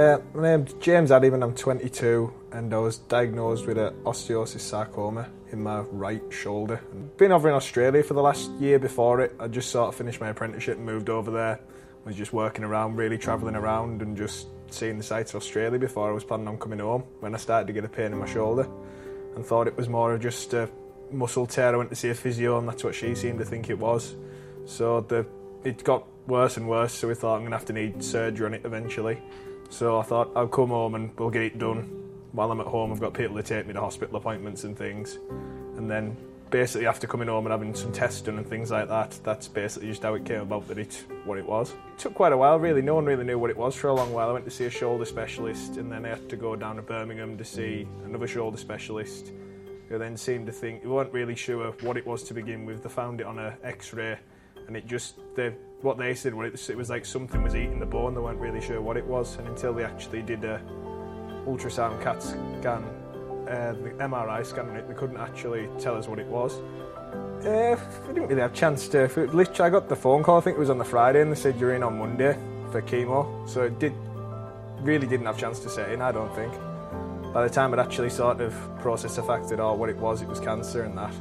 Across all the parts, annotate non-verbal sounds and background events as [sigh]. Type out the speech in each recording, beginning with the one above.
Uh, my name's James Addyman, I'm 22 and I was diagnosed with an osteosarcoma in my right shoulder. Been over in Australia for the last year before it. I just sort of finished my apprenticeship and moved over there. I Was just working around, really travelling around and just seeing the sights of Australia before I was planning on coming home when I started to get a pain in my shoulder and thought it was more of just a muscle tear. I went to see a physio and that's what she seemed to think it was. So the it got worse and worse, so we thought I'm going to have to need surgery on it eventually. So I thought I'll come home and we'll get it done. While I'm at home, I've got people to take me to hospital appointments and things. And then basically after coming home and having some tests done and things like that, that's basically just how it came about that it's what it was. It took quite a while really, no one really knew what it was for a long while. I went to see a shoulder specialist and then I had to go down to Birmingham to see another shoulder specialist who then seemed to think, they weren't really sure what it was to begin with. They found it on an x-ray and it just, what they said was it was like something was eating the bone. They weren't really sure what it was, and until they actually did a ultrasound CAT scan, uh, the MRI scan on it, they couldn't actually tell us what it was. Uh, we didn't really have a chance to. Literally, I got the phone call. I think it was on the Friday, and they said you're in on Monday for chemo. So it did really didn't have a chance to set in. I don't think. By the time I'd actually sort of processed the fact oh, what it was, it was cancer and that.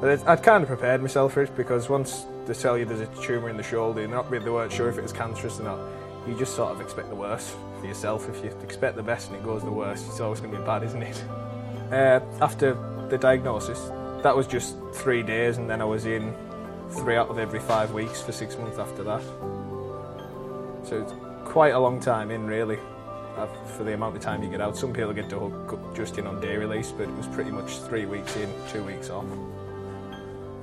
But I'd kind of prepared myself for it because once they tell you there's a tumour in the shoulder, and not they weren't sure if it was cancerous or not, you just sort of expect the worst for yourself. If you expect the best and it goes the worst, it's always going to be bad, isn't it? [laughs] Uh, after the diagnosis, that was just three days, and then I was in three out of every five weeks for six months after that. So it's quite a long time in, really, uh, for the amount of time you get out. Some people get to hook just in on day release, but it was pretty much three weeks in, two weeks off.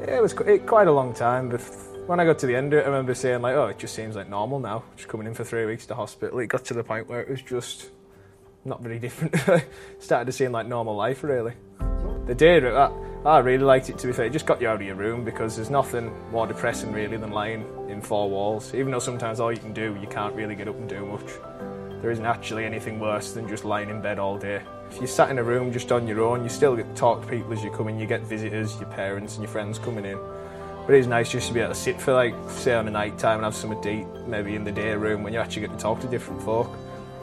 It was quite a long time, but when I got to the end of it, I remember saying like, "Oh, it just seems like normal now." Just coming in for three weeks to hospital, it got to the point where it was just not very different. [laughs] Started to seem like normal life, really. The day, I really liked it. To be fair, it just got you out of your room because there's nothing more depressing really than lying in four walls. Even though sometimes all you can do, you can't really get up and do much. There isn't actually anything worse than just lying in bed all day. If you're sat in a room just on your own, you still get to talk to people as you come in. You get visitors, your parents and your friends coming in. But it is nice just to be able to sit for like, say on a night time and have something to eat, maybe in the day room when you actually get to talk to different folk.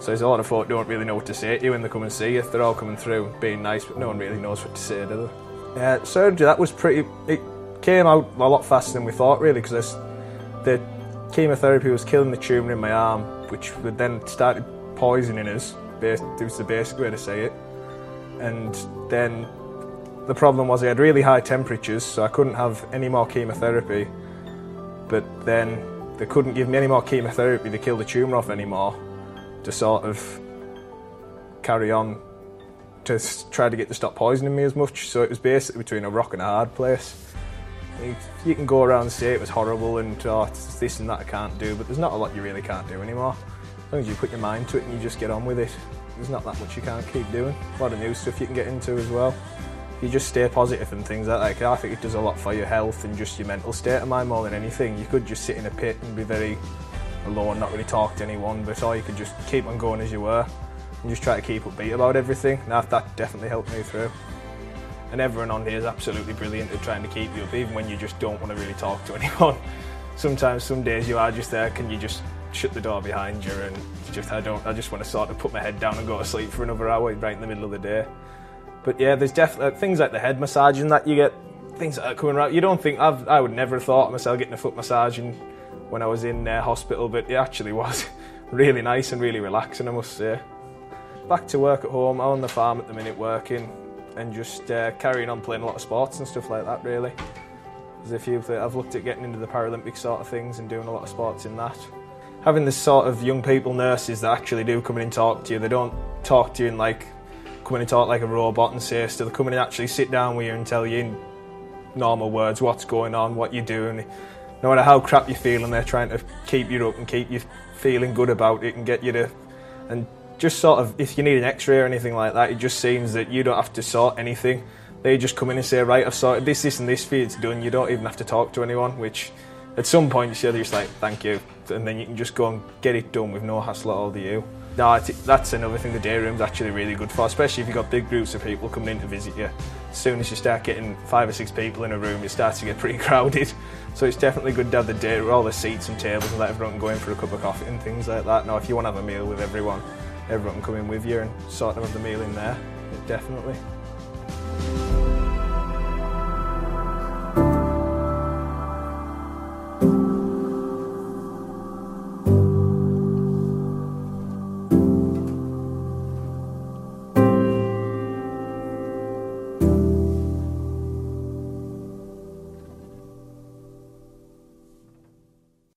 So there's a lot of folk don't really know what to say to you when they come and see you. They're all coming through being nice, but no one really knows what to say, do they? Uh, surgery, that was pretty, it came out a lot faster than we thought really because the chemotherapy was killing the tumour in my arm, which would then started poisoning us it was the basic way to say it. And then the problem was I had really high temperatures, so I couldn't have any more chemotherapy. But then they couldn't give me any more chemotherapy to kill the tumour off anymore, to sort of carry on to try to get to stop poisoning me as much. So it was basically between a rock and a hard place. You can go around and say it was horrible and oh, this and that I can't do, but there's not a lot you really can't do anymore. As long as you put your mind to it and you just get on with it, there's not that much you can't keep doing. A lot of new stuff you can get into as well. You just stay positive and things like that, I think it does a lot for your health and just your mental state of mind more than anything. You could just sit in a pit and be very alone, not really talk to anyone, but or you could just keep on going as you were and just try to keep upbeat about everything. Now that definitely helped me through. And everyone on here is absolutely brilliant at trying to keep you up, even when you just don't want to really talk to [laughs] anyone. Sometimes, some days you are just there, can you just shut the door behind you and just I don't I just want to sort of put my head down and go to sleep for another hour right in the middle of the day. But yeah, there's definitely things like the head massaging that you get things that are coming around. You don't think I've I would never have thought of myself getting a foot massaging when I was in uh, hospital, but it actually [laughs] was really nice and really relaxing, I must say. Back to work at home, I'm on the farm at the minute working and just uh, carrying on playing a lot of sports and stuff like that, really. As if you've, uh, I've looked at getting into the Paralympic sort of things and doing a lot of sports in that having this sort of young people nurses that actually do come in and talk to you. They don't talk to you and like come in and talk like a robot and say stuff. They come in and actually sit down with you and tell you in normal words what's going on, what you're doing. No matter how crap you're feeling, they're trying to keep you up and keep you feeling good about it and get you to and just sort of, if you need an x ray or anything like that, it just seems that you don't have to sort anything. They just come in and say, right, I've sorted this, this, and this for you, it's done. You don't even have to talk to anyone, which at some point you're just like, thank you. And then you can just go and get it done with no hassle at all to you. No, that's another thing the day room's actually really good for, especially if you've got big groups of people coming in to visit you. As soon as you start getting five or six people in a room, it starts to get [laughs] pretty crowded. So it's definitely good to have the day all the seats and tables and let everyone go in for a cup of coffee and things like that. Now, if you want to have a meal with everyone, everyone coming with you and sorting of the meal in there, definitely.